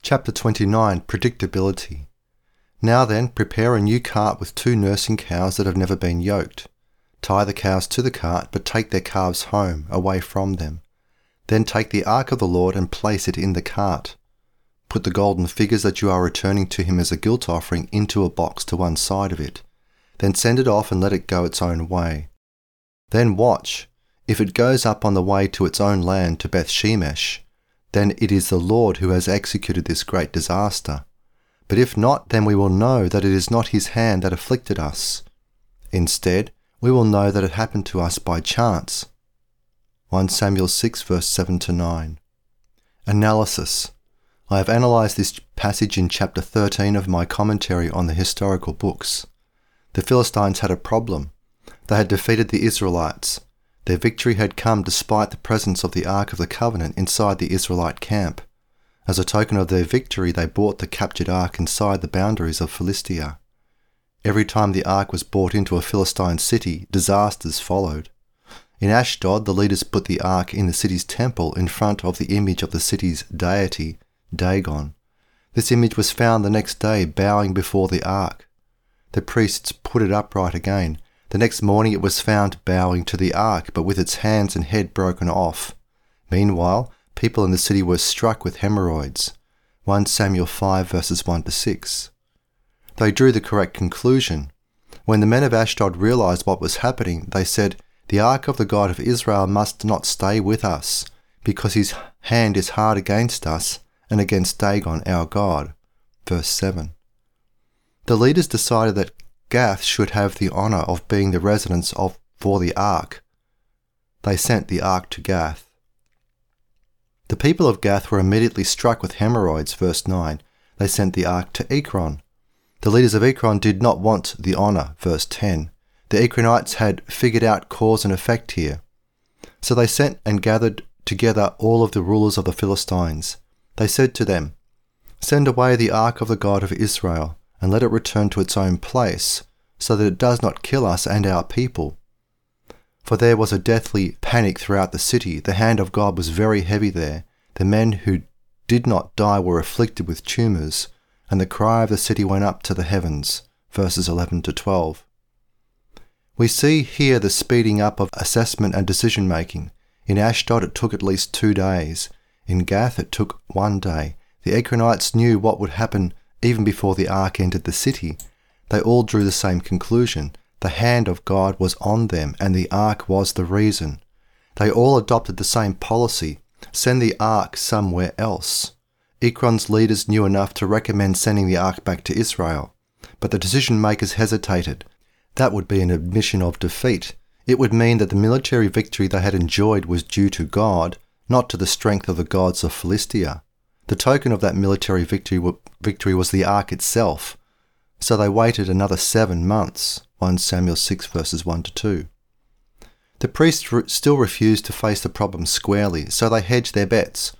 Chapter 29 Predictability. Now then, prepare a new cart with two nursing cows that have never been yoked. Tie the cows to the cart, but take their calves home, away from them. Then take the ark of the Lord and place it in the cart. Put the golden figures that you are returning to him as a guilt offering into a box to one side of it. Then send it off and let it go its own way. Then watch. If it goes up on the way to its own land to Beth Shemesh, then it is the Lord who has executed this great disaster. But if not, then we will know that it is not his hand that afflicted us. Instead, we will know that it happened to us by chance. 1 Samuel 6, verse 7 to 9. Analysis. I have analysed this passage in chapter 13 of my commentary on the historical books. The Philistines had a problem. They had defeated the Israelites. Their victory had come despite the presence of the Ark of the Covenant inside the Israelite camp. As a token of their victory, they brought the captured Ark inside the boundaries of Philistia. Every time the Ark was brought into a Philistine city, disasters followed. In Ashdod, the leaders put the Ark in the city's temple in front of the image of the city's deity, Dagon. This image was found the next day bowing before the Ark. The priests put it upright again, the next morning it was found bowing to the ark, but with its hands and head broken off. Meanwhile, people in the city were struck with hemorrhoids. 1 Samuel 5 verses 1 to 6. They drew the correct conclusion. When the men of Ashdod realized what was happening, they said, The ark of the God of Israel must not stay with us, because his hand is hard against us and against Dagon our God. Verse 7. The leaders decided that Gath should have the honour of being the residence of for the ark. They sent the ark to Gath. The people of Gath were immediately struck with hemorrhoids, verse 9. They sent the ark to Ekron. The leaders of Ekron did not want the honour, verse 10. The Ekronites had figured out cause and effect here. So they sent and gathered together all of the rulers of the Philistines. They said to them, Send away the ark of the God of Israel and let it return to its own place, so that it does not kill us and our people. For there was a deathly panic throughout the city. The hand of God was very heavy there. The men who did not die were afflicted with tumours, and the cry of the city went up to the heavens. Verses 11 to 12. We see here the speeding up of assessment and decision making. In Ashdod, it took at least two days. In Gath, it took one day. The Ekronites knew what would happen even before the ark entered the city, they all drew the same conclusion. The hand of God was on them, and the ark was the reason. They all adopted the same policy send the ark somewhere else. Ekron's leaders knew enough to recommend sending the ark back to Israel, but the decision makers hesitated. That would be an admission of defeat. It would mean that the military victory they had enjoyed was due to God, not to the strength of the gods of Philistia. The token of that military victory, victory was the ark itself. So they waited another seven months. 1 Samuel 6 verses 1 to 2. The priests re- still refused to face the problem squarely, so they hedged their bets.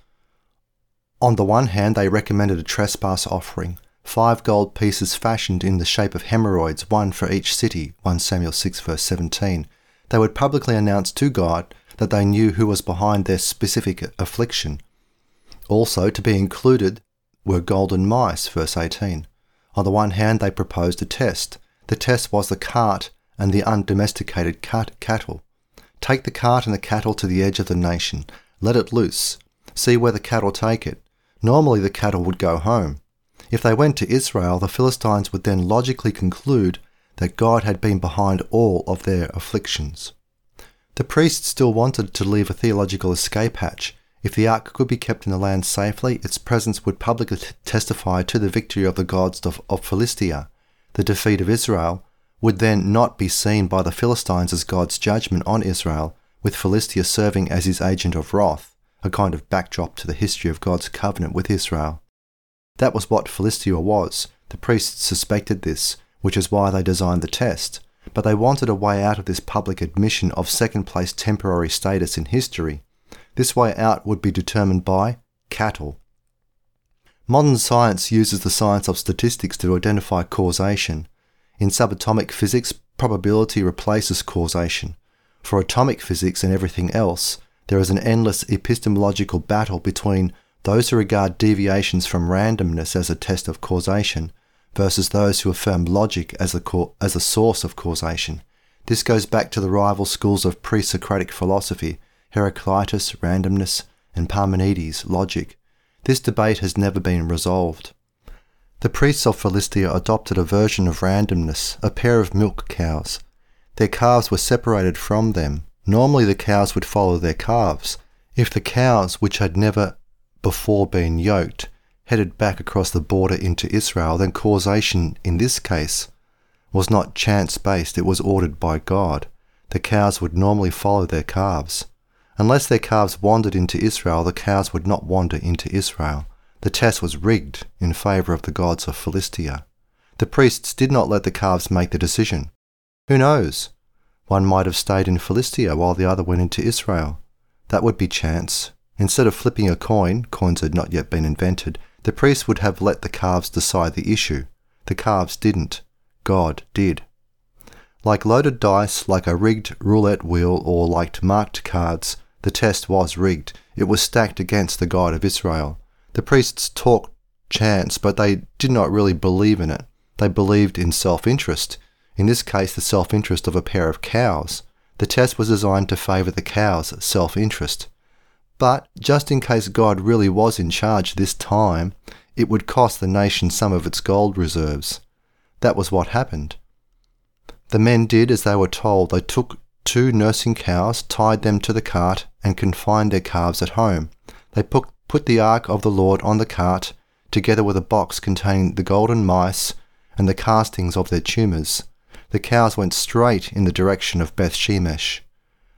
On the one hand, they recommended a trespass offering, five gold pieces fashioned in the shape of hemorrhoids, one for each city, 1 Samuel 6 verse 17. They would publicly announce to God that they knew who was behind their specific affliction. Also, to be included were golden mice, verse 18. On the one hand, they proposed a test. The test was the cart and the undomesticated cat- cattle. Take the cart and the cattle to the edge of the nation. Let it loose. See where the cattle take it. Normally, the cattle would go home. If they went to Israel, the Philistines would then logically conclude that God had been behind all of their afflictions. The priests still wanted to leave a theological escape hatch if the ark could be kept in the land safely, its presence would publicly testify to the victory of the gods of, of Philistia. The defeat of Israel would then not be seen by the Philistines as God's judgment on Israel, with Philistia serving as his agent of wrath, a kind of backdrop to the history of God's covenant with Israel. That was what Philistia was. The priests suspected this, which is why they designed the test. But they wanted a way out of this public admission of second place temporary status in history. This way out would be determined by cattle. Modern science uses the science of statistics to identify causation. In subatomic physics, probability replaces causation. For atomic physics and everything else, there is an endless epistemological battle between those who regard deviations from randomness as a test of causation versus those who affirm logic as a, co- as a source of causation. This goes back to the rival schools of pre Socratic philosophy Heraclitus, randomness, and Parmenides, logic. This debate has never been resolved. The priests of Philistia adopted a version of randomness, a pair of milk cows. Their calves were separated from them. Normally, the cows would follow their calves. If the cows, which had never before been yoked, headed back across the border into Israel, then causation in this case was not chance based, it was ordered by God. The cows would normally follow their calves. Unless their calves wandered into Israel, the cows would not wander into Israel. The test was rigged in favour of the gods of Philistia. The priests did not let the calves make the decision. Who knows? One might have stayed in Philistia while the other went into Israel. That would be chance. Instead of flipping a coin, coins had not yet been invented, the priests would have let the calves decide the issue. The calves didn't. God did. Like loaded dice, like a rigged roulette wheel, or like marked cards, the test was rigged. It was stacked against the God of Israel. The priests talked chance, but they did not really believe in it. They believed in self interest, in this case, the self interest of a pair of cows. The test was designed to favour the cow's self interest. But just in case God really was in charge this time, it would cost the nation some of its gold reserves. That was what happened. The men did as they were told. They took two nursing cows, tied them to the cart, and confined their calves at home. They put, put the ark of the Lord on the cart, together with a box containing the golden mice and the castings of their tumours. The cows went straight in the direction of Beth Shemesh.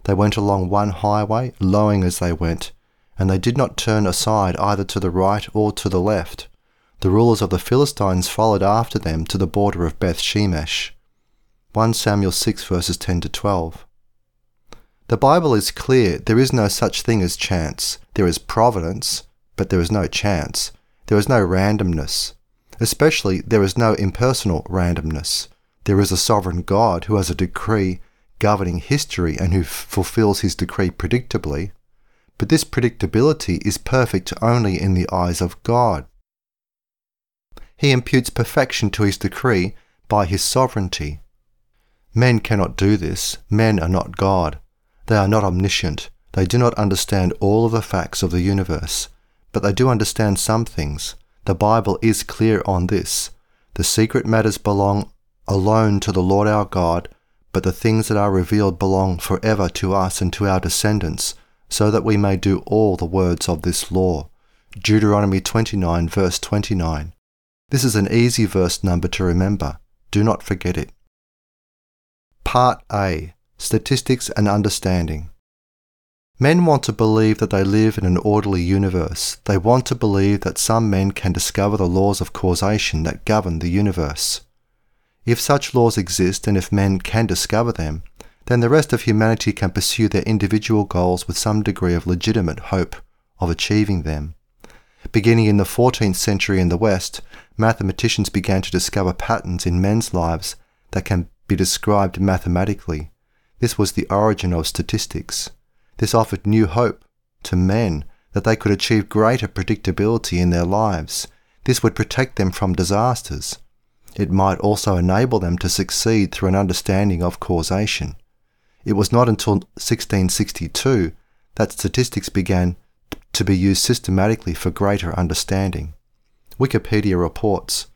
They went along one highway, lowing as they went, and they did not turn aside either to the right or to the left. The rulers of the Philistines followed after them to the border of Beth Shemesh. 1 Samuel 6 verses 10 to 12. The Bible is clear there is no such thing as chance. There is providence, but there is no chance. There is no randomness. Especially, there is no impersonal randomness. There is a sovereign God who has a decree governing history and who f- fulfills his decree predictably, but this predictability is perfect only in the eyes of God. He imputes perfection to his decree by his sovereignty. Men cannot do this. Men are not God. They are not omniscient. They do not understand all of the facts of the universe, but they do understand some things. The Bible is clear on this. The secret matters belong alone to the Lord our God, but the things that are revealed belong forever to us and to our descendants, so that we may do all the words of this law. Deuteronomy 29, verse 29. This is an easy verse number to remember. Do not forget it. Part A Statistics and Understanding. Men want to believe that they live in an orderly universe. They want to believe that some men can discover the laws of causation that govern the universe. If such laws exist and if men can discover them, then the rest of humanity can pursue their individual goals with some degree of legitimate hope of achieving them. Beginning in the 14th century in the West, mathematicians began to discover patterns in men's lives that can be described mathematically. This was the origin of statistics. This offered new hope to men that they could achieve greater predictability in their lives. This would protect them from disasters. It might also enable them to succeed through an understanding of causation. It was not until 1662 that statistics began to be used systematically for greater understanding. Wikipedia reports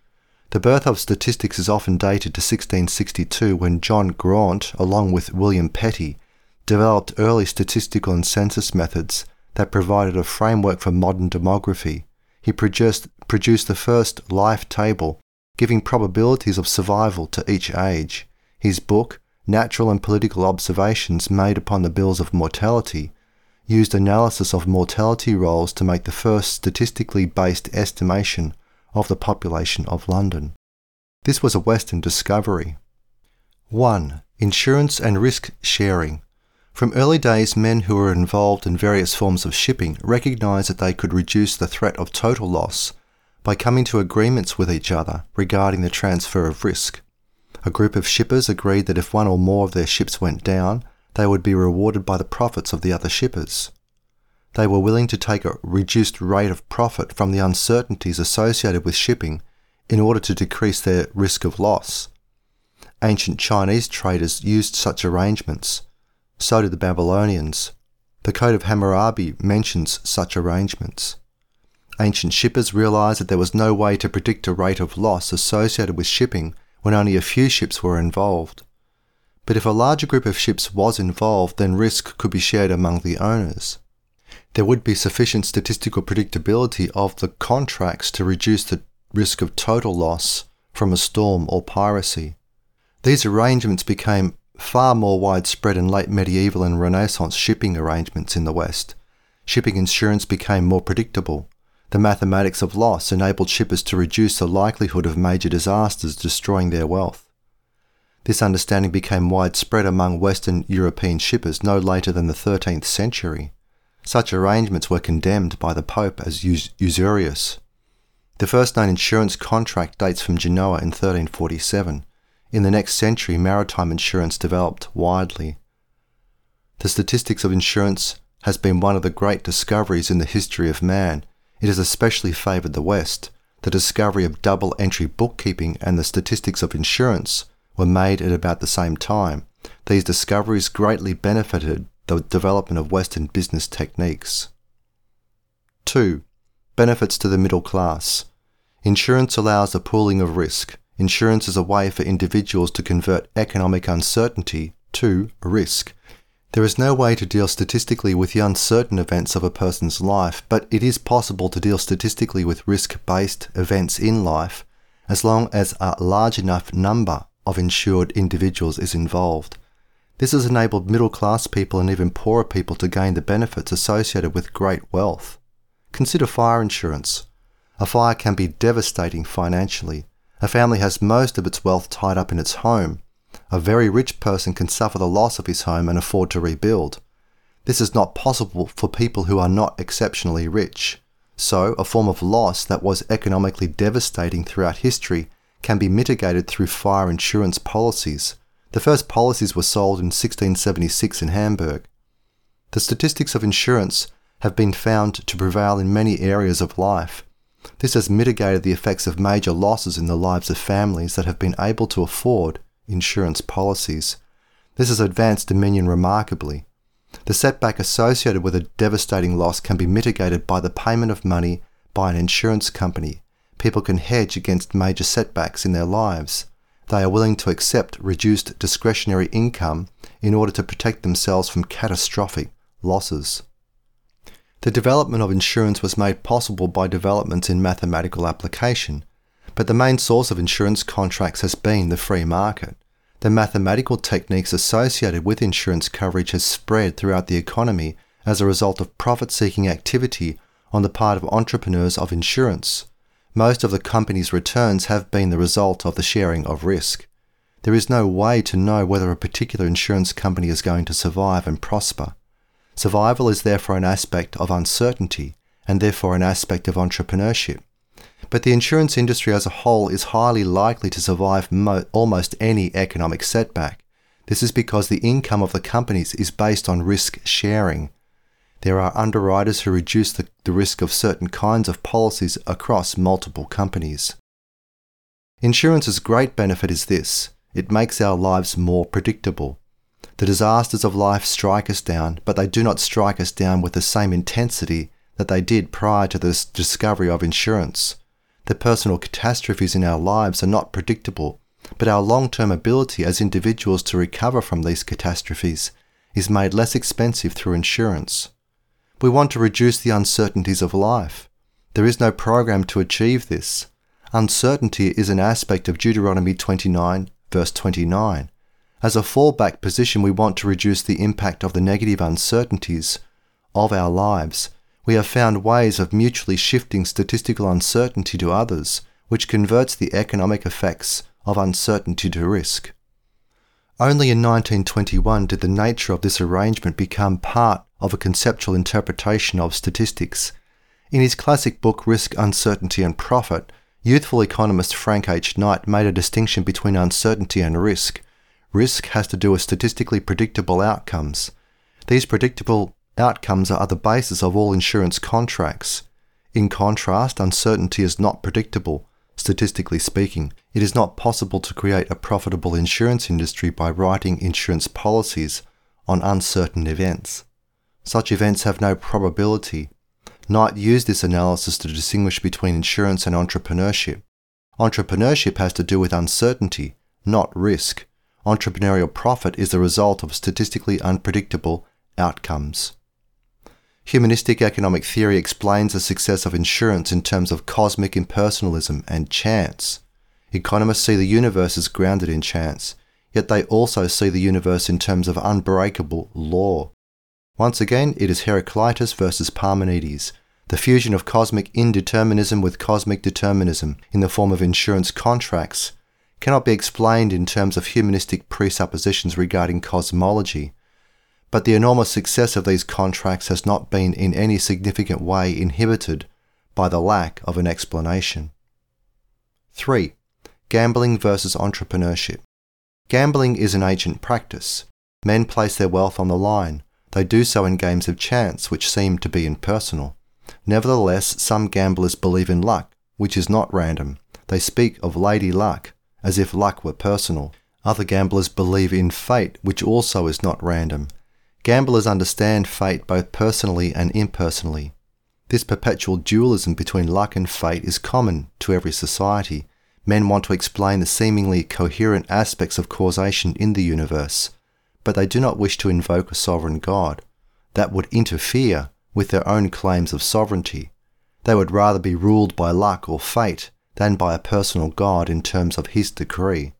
The birth of statistics is often dated to 1662 when John Graunt, along with William Petty, developed early statistical and census methods that provided a framework for modern demography. He produced, produced the first life table giving probabilities of survival to each age. His book, Natural and Political Observations Made Upon the Bills of Mortality, used analysis of mortality rolls to make the first statistically based estimation of the population of London. This was a Western discovery. 1. Insurance and risk sharing. From early days, men who were involved in various forms of shipping recognized that they could reduce the threat of total loss by coming to agreements with each other regarding the transfer of risk. A group of shippers agreed that if one or more of their ships went down, they would be rewarded by the profits of the other shippers. They were willing to take a reduced rate of profit from the uncertainties associated with shipping in order to decrease their risk of loss. Ancient Chinese traders used such arrangements. So did the Babylonians. The Code of Hammurabi mentions such arrangements. Ancient shippers realized that there was no way to predict a rate of loss associated with shipping when only a few ships were involved. But if a larger group of ships was involved, then risk could be shared among the owners. There would be sufficient statistical predictability of the contracts to reduce the risk of total loss from a storm or piracy. These arrangements became far more widespread in late medieval and Renaissance shipping arrangements in the West. Shipping insurance became more predictable. The mathematics of loss enabled shippers to reduce the likelihood of major disasters destroying their wealth. This understanding became widespread among Western European shippers no later than the 13th century. Such arrangements were condemned by the Pope as us- usurious. The first known insurance contract dates from Genoa in 1347. In the next century, maritime insurance developed widely. The statistics of insurance has been one of the great discoveries in the history of man. It has especially favoured the West. The discovery of double entry bookkeeping and the statistics of insurance were made at about the same time. These discoveries greatly benefited the development of Western business techniques. 2. Benefits to the middle class. Insurance allows the pooling of risk. Insurance is a way for individuals to convert economic uncertainty to risk. There is no way to deal statistically with the uncertain events of a person's life, but it is possible to deal statistically with risk based events in life as long as a large enough number of insured individuals is involved. This has enabled middle class people and even poorer people to gain the benefits associated with great wealth. Consider fire insurance. A fire can be devastating financially. A family has most of its wealth tied up in its home. A very rich person can suffer the loss of his home and afford to rebuild. This is not possible for people who are not exceptionally rich. So, a form of loss that was economically devastating throughout history can be mitigated through fire insurance policies. The first policies were sold in 1676 in Hamburg. The statistics of insurance have been found to prevail in many areas of life. This has mitigated the effects of major losses in the lives of families that have been able to afford insurance policies. This has advanced Dominion remarkably. The setback associated with a devastating loss can be mitigated by the payment of money by an insurance company people can hedge against major setbacks in their lives. They are willing to accept reduced discretionary income in order to protect themselves from catastrophic losses. The development of insurance was made possible by developments in mathematical application, but the main source of insurance contracts has been the free market. The mathematical techniques associated with insurance coverage has spread throughout the economy as a result of profit seeking activity on the part of entrepreneurs of insurance. Most of the company's returns have been the result of the sharing of risk. There is no way to know whether a particular insurance company is going to survive and prosper. Survival is therefore an aspect of uncertainty and therefore an aspect of entrepreneurship. But the insurance industry as a whole is highly likely to survive mo- almost any economic setback. This is because the income of the companies is based on risk sharing, there are underwriters who reduce the, the risk of certain kinds of policies across multiple companies. Insurance's great benefit is this it makes our lives more predictable. The disasters of life strike us down, but they do not strike us down with the same intensity that they did prior to the discovery of insurance. The personal catastrophes in our lives are not predictable, but our long term ability as individuals to recover from these catastrophes is made less expensive through insurance. We want to reduce the uncertainties of life. There is no program to achieve this. Uncertainty is an aspect of Deuteronomy 29, verse 29. As a fallback position, we want to reduce the impact of the negative uncertainties of our lives. We have found ways of mutually shifting statistical uncertainty to others, which converts the economic effects of uncertainty to risk. Only in 1921 did the nature of this arrangement become part of a conceptual interpretation of statistics. In his classic book Risk, Uncertainty and Profit, youthful economist Frank H. Knight made a distinction between uncertainty and risk. Risk has to do with statistically predictable outcomes. These predictable Outcomes are the basis of all insurance contracts. In contrast, uncertainty is not predictable. Statistically speaking, it is not possible to create a profitable insurance industry by writing insurance policies on uncertain events. Such events have no probability. Knight used this analysis to distinguish between insurance and entrepreneurship. Entrepreneurship has to do with uncertainty, not risk. Entrepreneurial profit is the result of statistically unpredictable outcomes. Humanistic economic theory explains the success of insurance in terms of cosmic impersonalism and chance. Economists see the universe as grounded in chance, yet they also see the universe in terms of unbreakable law. Once again, it is Heraclitus versus Parmenides, the fusion of cosmic indeterminism with cosmic determinism in the form of insurance contracts cannot be explained in terms of humanistic presuppositions regarding cosmology, but the enormous success of these contracts has not been in any significant way inhibited by the lack of an explanation. 3. Gambling versus entrepreneurship. Gambling is an ancient practice. Men place their wealth on the line. They do so in games of chance, which seem to be impersonal. Nevertheless, some gamblers believe in luck, which is not random. They speak of Lady Luck, as if luck were personal. Other gamblers believe in fate, which also is not random. Gamblers understand fate both personally and impersonally. This perpetual dualism between luck and fate is common to every society. Men want to explain the seemingly coherent aspects of causation in the universe, but they do not wish to invoke a sovereign God. That would interfere with their own claims of sovereignty. They would rather be ruled by luck or fate than by a personal God in terms of his decree.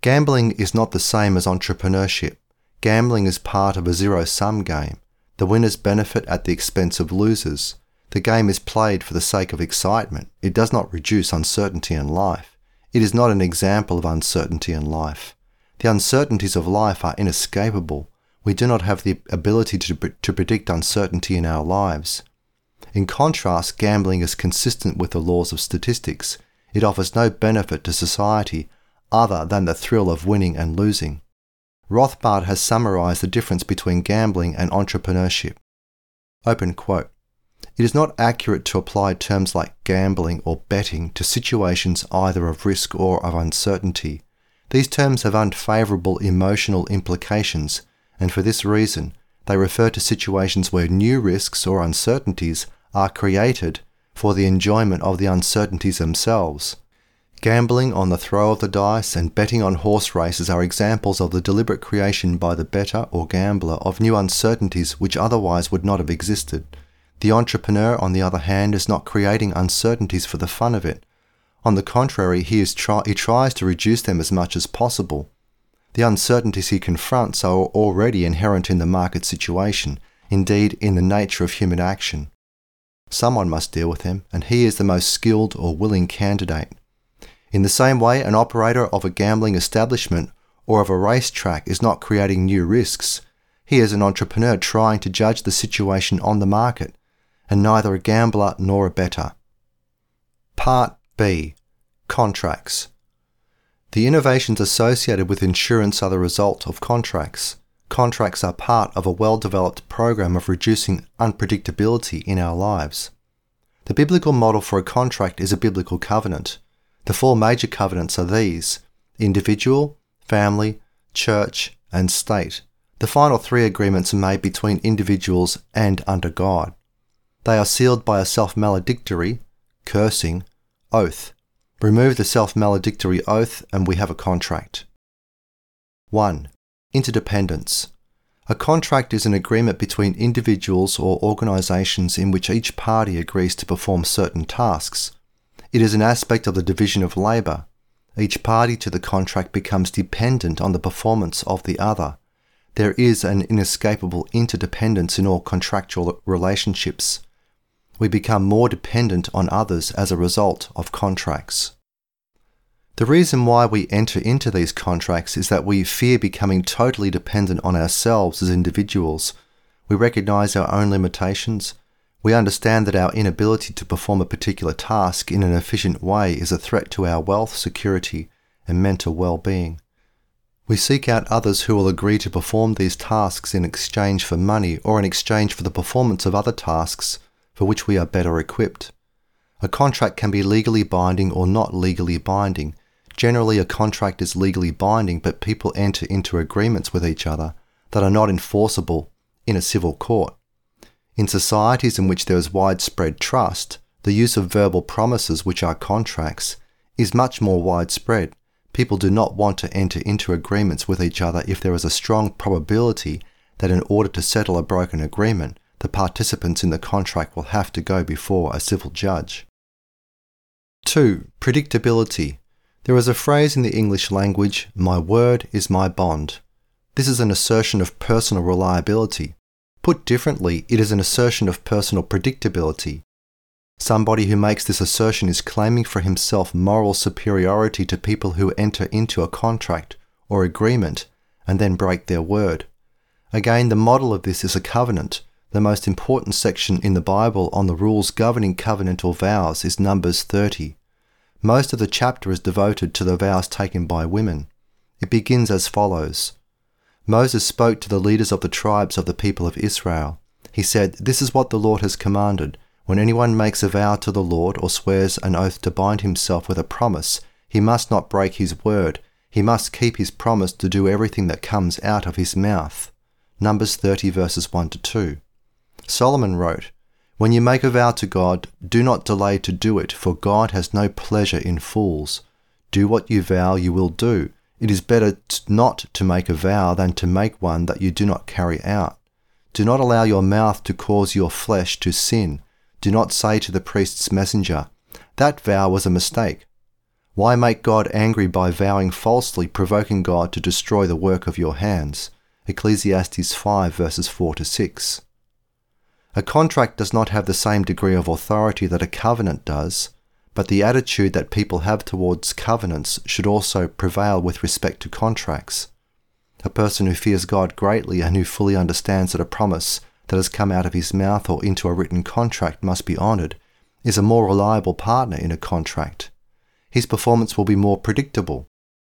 Gambling is not the same as entrepreneurship. Gambling is part of a zero sum game. The winners benefit at the expense of losers. The game is played for the sake of excitement. It does not reduce uncertainty in life. It is not an example of uncertainty in life. The uncertainties of life are inescapable. We do not have the ability to, to predict uncertainty in our lives. In contrast, gambling is consistent with the laws of statistics. It offers no benefit to society other than the thrill of winning and losing. Rothbard has summarized the difference between gambling and entrepreneurship. Open quote. It is not accurate to apply terms like gambling or betting to situations either of risk or of uncertainty. These terms have unfavorable emotional implications, and for this reason, they refer to situations where new risks or uncertainties are created for the enjoyment of the uncertainties themselves. Gambling on the throw of the dice and betting on horse races are examples of the deliberate creation by the bettor or gambler of new uncertainties which otherwise would not have existed. The entrepreneur, on the other hand, is not creating uncertainties for the fun of it. On the contrary, he, is try- he tries to reduce them as much as possible. The uncertainties he confronts are already inherent in the market situation, indeed, in the nature of human action. Someone must deal with them, and he is the most skilled or willing candidate. In the same way, an operator of a gambling establishment or of a racetrack is not creating new risks. He is an entrepreneur trying to judge the situation on the market, and neither a gambler nor a bettor. Part B Contracts. The innovations associated with insurance are the result of contracts. Contracts are part of a well developed program of reducing unpredictability in our lives. The biblical model for a contract is a biblical covenant. The four major covenants are these individual, family, church, and state. The final three agreements are made between individuals and under God. They are sealed by a self maledictory, cursing, oath. Remove the self maledictory oath, and we have a contract. 1. Interdependence. A contract is an agreement between individuals or organizations in which each party agrees to perform certain tasks. It is an aspect of the division of labor. Each party to the contract becomes dependent on the performance of the other. There is an inescapable interdependence in all contractual relationships. We become more dependent on others as a result of contracts. The reason why we enter into these contracts is that we fear becoming totally dependent on ourselves as individuals. We recognize our own limitations, we understand that our inability to perform a particular task in an efficient way is a threat to our wealth, security, and mental well being. We seek out others who will agree to perform these tasks in exchange for money or in exchange for the performance of other tasks for which we are better equipped. A contract can be legally binding or not legally binding. Generally, a contract is legally binding, but people enter into agreements with each other that are not enforceable in a civil court. In societies in which there is widespread trust, the use of verbal promises, which are contracts, is much more widespread. People do not want to enter into agreements with each other if there is a strong probability that in order to settle a broken agreement, the participants in the contract will have to go before a civil judge. 2. Predictability. There is a phrase in the English language, my word is my bond. This is an assertion of personal reliability. Put differently, it is an assertion of personal predictability. Somebody who makes this assertion is claiming for himself moral superiority to people who enter into a contract or agreement and then break their word. Again, the model of this is a covenant. The most important section in the Bible on the rules governing covenantal vows is Numbers 30. Most of the chapter is devoted to the vows taken by women. It begins as follows Moses spoke to the leaders of the tribes of the people of Israel. He said, This is what the Lord has commanded. When anyone makes a vow to the Lord or swears an oath to bind himself with a promise, he must not break his word. He must keep his promise to do everything that comes out of his mouth. Numbers 30 verses 1 to 2. Solomon wrote, When you make a vow to God, do not delay to do it, for God has no pleasure in fools. Do what you vow you will do. It is better not to make a vow than to make one that you do not carry out. Do not allow your mouth to cause your flesh to sin do not say to the priest's messenger, That vow was a mistake. Why make God angry by vowing falsely, provoking God to destroy the work of your hands? Ecclesiastes 5 verses 4 to 6. A contract does not have the same degree of authority that a covenant does, but the attitude that people have towards covenants should also prevail with respect to contracts. A person who fears God greatly and who fully understands that a promise that has come out of his mouth or into a written contract must be honoured, is a more reliable partner in a contract. His performance will be more predictable.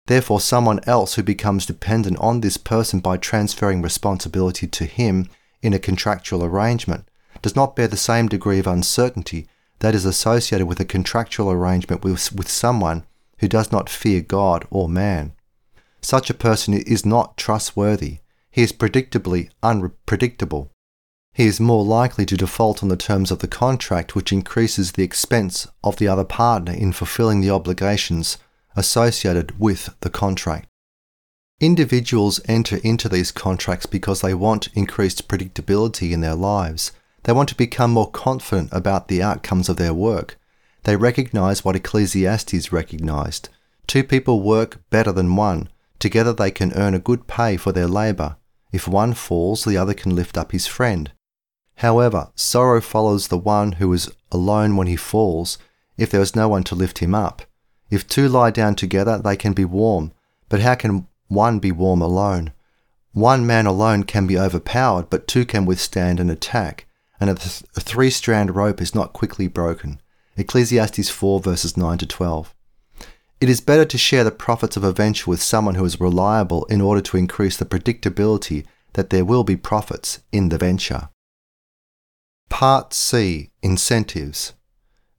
Therefore, someone else who becomes dependent on this person by transferring responsibility to him in a contractual arrangement does not bear the same degree of uncertainty that is associated with a contractual arrangement with, with someone who does not fear God or man. Such a person is not trustworthy. He is predictably unpredictable he is more likely to default on the terms of the contract, which increases the expense of the other partner in fulfilling the obligations associated with the contract. Individuals enter into these contracts because they want increased predictability in their lives. They want to become more confident about the outcomes of their work. They recognize what Ecclesiastes recognized. Two people work better than one. Together they can earn a good pay for their labor. If one falls, the other can lift up his friend. However, sorrow follows the one who is alone when he falls, if there is no one to lift him up. If two lie down together, they can be warm, but how can one be warm alone? One man alone can be overpowered, but two can withstand an attack, and a, th- a three strand rope is not quickly broken. Ecclesiastes 4 verses 9 to 12. It is better to share the profits of a venture with someone who is reliable in order to increase the predictability that there will be profits in the venture. Part C Incentives.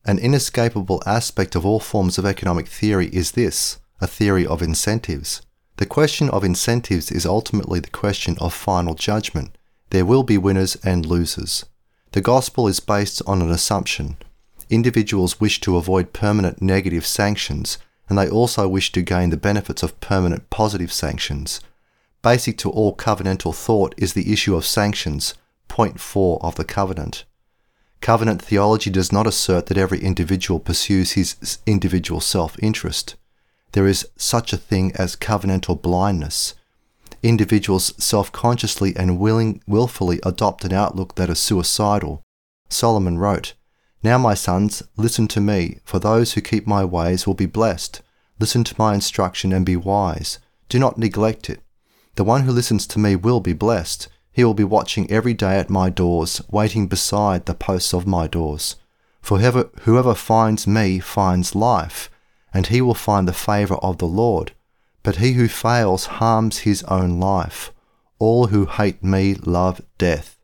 An inescapable aspect of all forms of economic theory is this a theory of incentives. The question of incentives is ultimately the question of final judgment. There will be winners and losers. The gospel is based on an assumption. Individuals wish to avoid permanent negative sanctions, and they also wish to gain the benefits of permanent positive sanctions. Basic to all covenantal thought is the issue of sanctions point 4 of the covenant. Covenant theology does not assert that every individual pursues his individual self interest. There is such a thing as covenantal blindness. Individuals self consciously and willing, willfully adopt an outlook that is suicidal. Solomon wrote, Now, my sons, listen to me, for those who keep my ways will be blessed. Listen to my instruction and be wise. Do not neglect it. The one who listens to me will be blessed. He will be watching every day at my doors, waiting beside the posts of my doors. For whoever, whoever finds me finds life, and he will find the favour of the Lord. but he who fails harms his own life. All who hate me love death.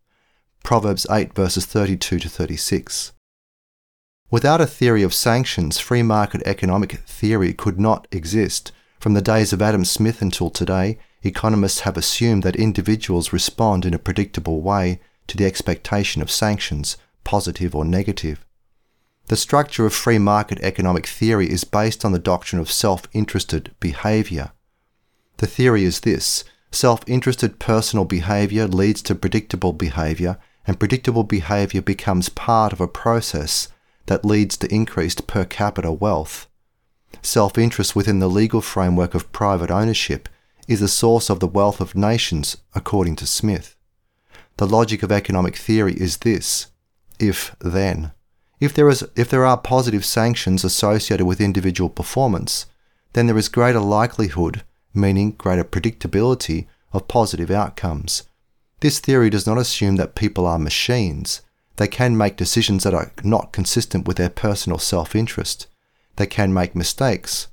Proverbs 8 verses 32 to 36. Without a theory of sanctions, free market economic theory could not exist. From the days of Adam Smith until today, economists have assumed that individuals respond in a predictable way to the expectation of sanctions, positive or negative. The structure of free market economic theory is based on the doctrine of self interested behavior. The theory is this self interested personal behavior leads to predictable behavior, and predictable behavior becomes part of a process that leads to increased per capita wealth. Self interest within the legal framework of private ownership is the source of the wealth of nations, according to Smith. The logic of economic theory is this if then. If there, is, if there are positive sanctions associated with individual performance, then there is greater likelihood, meaning greater predictability, of positive outcomes. This theory does not assume that people are machines. They can make decisions that are not consistent with their personal self interest. They can make mistakes.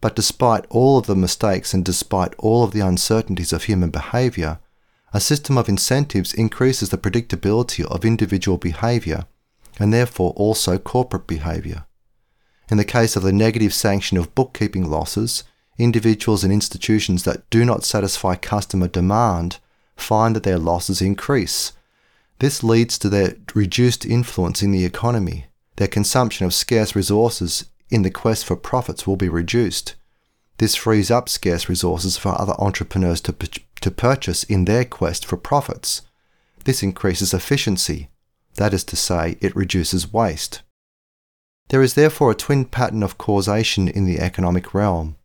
But despite all of the mistakes and despite all of the uncertainties of human behavior, a system of incentives increases the predictability of individual behavior and therefore also corporate behavior. In the case of the negative sanction of bookkeeping losses, individuals and institutions that do not satisfy customer demand find that their losses increase this leads to their reduced influence in the economy. Their consumption of scarce resources in the quest for profits will be reduced. This frees up scarce resources for other entrepreneurs to, to purchase in their quest for profits. This increases efficiency. That is to say, it reduces waste. There is therefore a twin pattern of causation in the economic realm.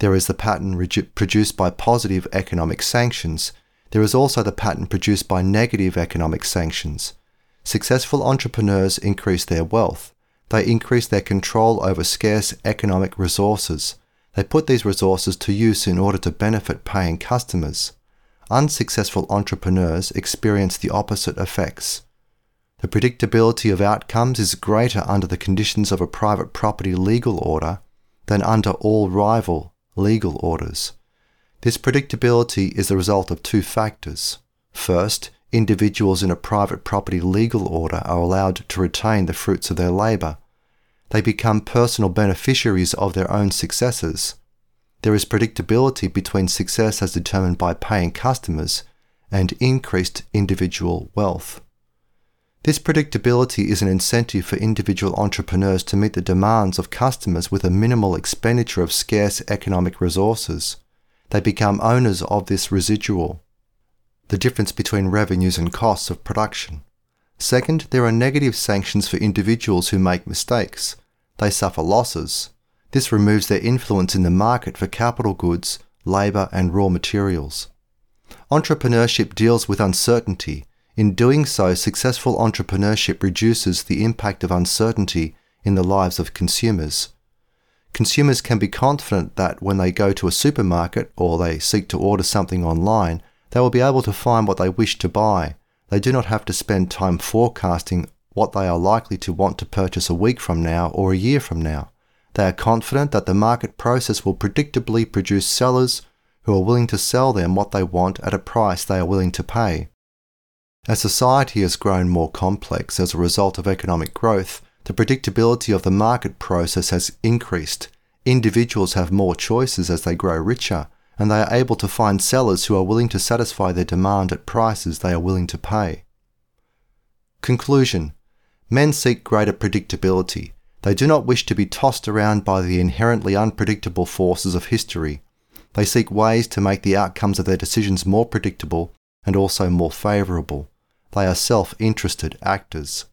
There is the pattern produced by positive economic sanctions there is also the pattern produced by negative economic sanctions. Successful entrepreneurs increase their wealth. They increase their control over scarce economic resources. They put these resources to use in order to benefit paying customers. Unsuccessful entrepreneurs experience the opposite effects. The predictability of outcomes is greater under the conditions of a private property legal order than under all rival legal orders. This predictability is the result of two factors. First, individuals in a private property legal order are allowed to retain the fruits of their labour. They become personal beneficiaries of their own successes. There is predictability between success as determined by paying customers and increased individual wealth. This predictability is an incentive for individual entrepreneurs to meet the demands of customers with a minimal expenditure of scarce economic resources they become owners of this residual, the difference between revenues and costs of production. Second, there are negative sanctions for individuals who make mistakes. They suffer losses. This removes their influence in the market for capital goods, labour, and raw materials. Entrepreneurship deals with uncertainty. In doing so, successful entrepreneurship reduces the impact of uncertainty in the lives of consumers consumers can be confident that when they go to a supermarket or they seek to order something online, they will be able to find what they wish to buy. They do not have to spend time forecasting what they are likely to want to purchase a week from now or a year from now. They are confident that the market process will predictably produce sellers who are willing to sell them what they want at a price they are willing to pay. As society has grown more complex as a result of economic growth, the predictability of the market process has increased. Individuals have more choices as they grow richer, and they are able to find sellers who are willing to satisfy their demand at prices they are willing to pay. Conclusion Men seek greater predictability. They do not wish to be tossed around by the inherently unpredictable forces of history. They seek ways to make the outcomes of their decisions more predictable and also more favourable. They are self interested actors.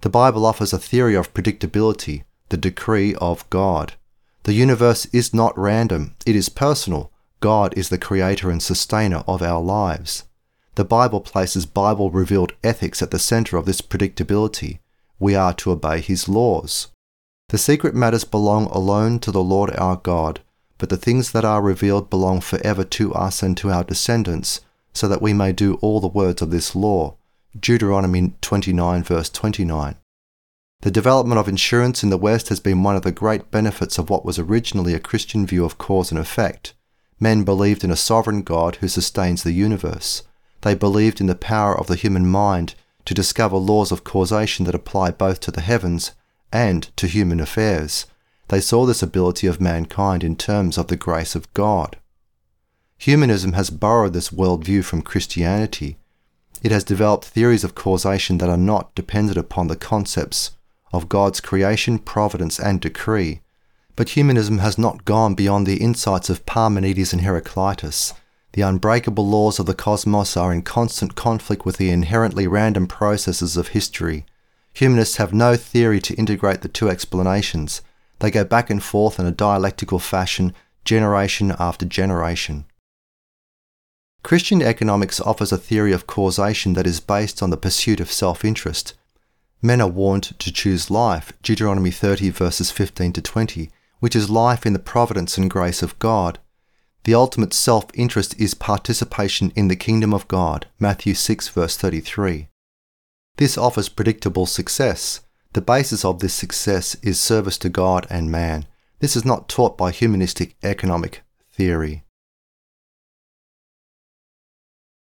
The Bible offers a theory of predictability, the decree of God. The universe is not random, it is personal. God is the creator and sustainer of our lives. The Bible places Bible revealed ethics at the center of this predictability. We are to obey His laws. The secret matters belong alone to the Lord our God, but the things that are revealed belong forever to us and to our descendants, so that we may do all the words of this law. Deuteronomy 29, verse 29. The development of insurance in the West has been one of the great benefits of what was originally a Christian view of cause and effect. Men believed in a sovereign God who sustains the universe. They believed in the power of the human mind to discover laws of causation that apply both to the heavens and to human affairs. They saw this ability of mankind in terms of the grace of God. Humanism has borrowed this worldview from Christianity. It has developed theories of causation that are not dependent upon the concepts of God's creation, providence, and decree. But humanism has not gone beyond the insights of Parmenides and Heraclitus. The unbreakable laws of the cosmos are in constant conflict with the inherently random processes of history. Humanists have no theory to integrate the two explanations. They go back and forth in a dialectical fashion, generation after generation. Christian economics offers a theory of causation that is based on the pursuit of self interest. Men are warned to choose life, Deuteronomy 30 verses 15 to 20, which is life in the providence and grace of God. The ultimate self interest is participation in the kingdom of God, Matthew 6 verse 33. This offers predictable success. The basis of this success is service to God and man. This is not taught by humanistic economic theory.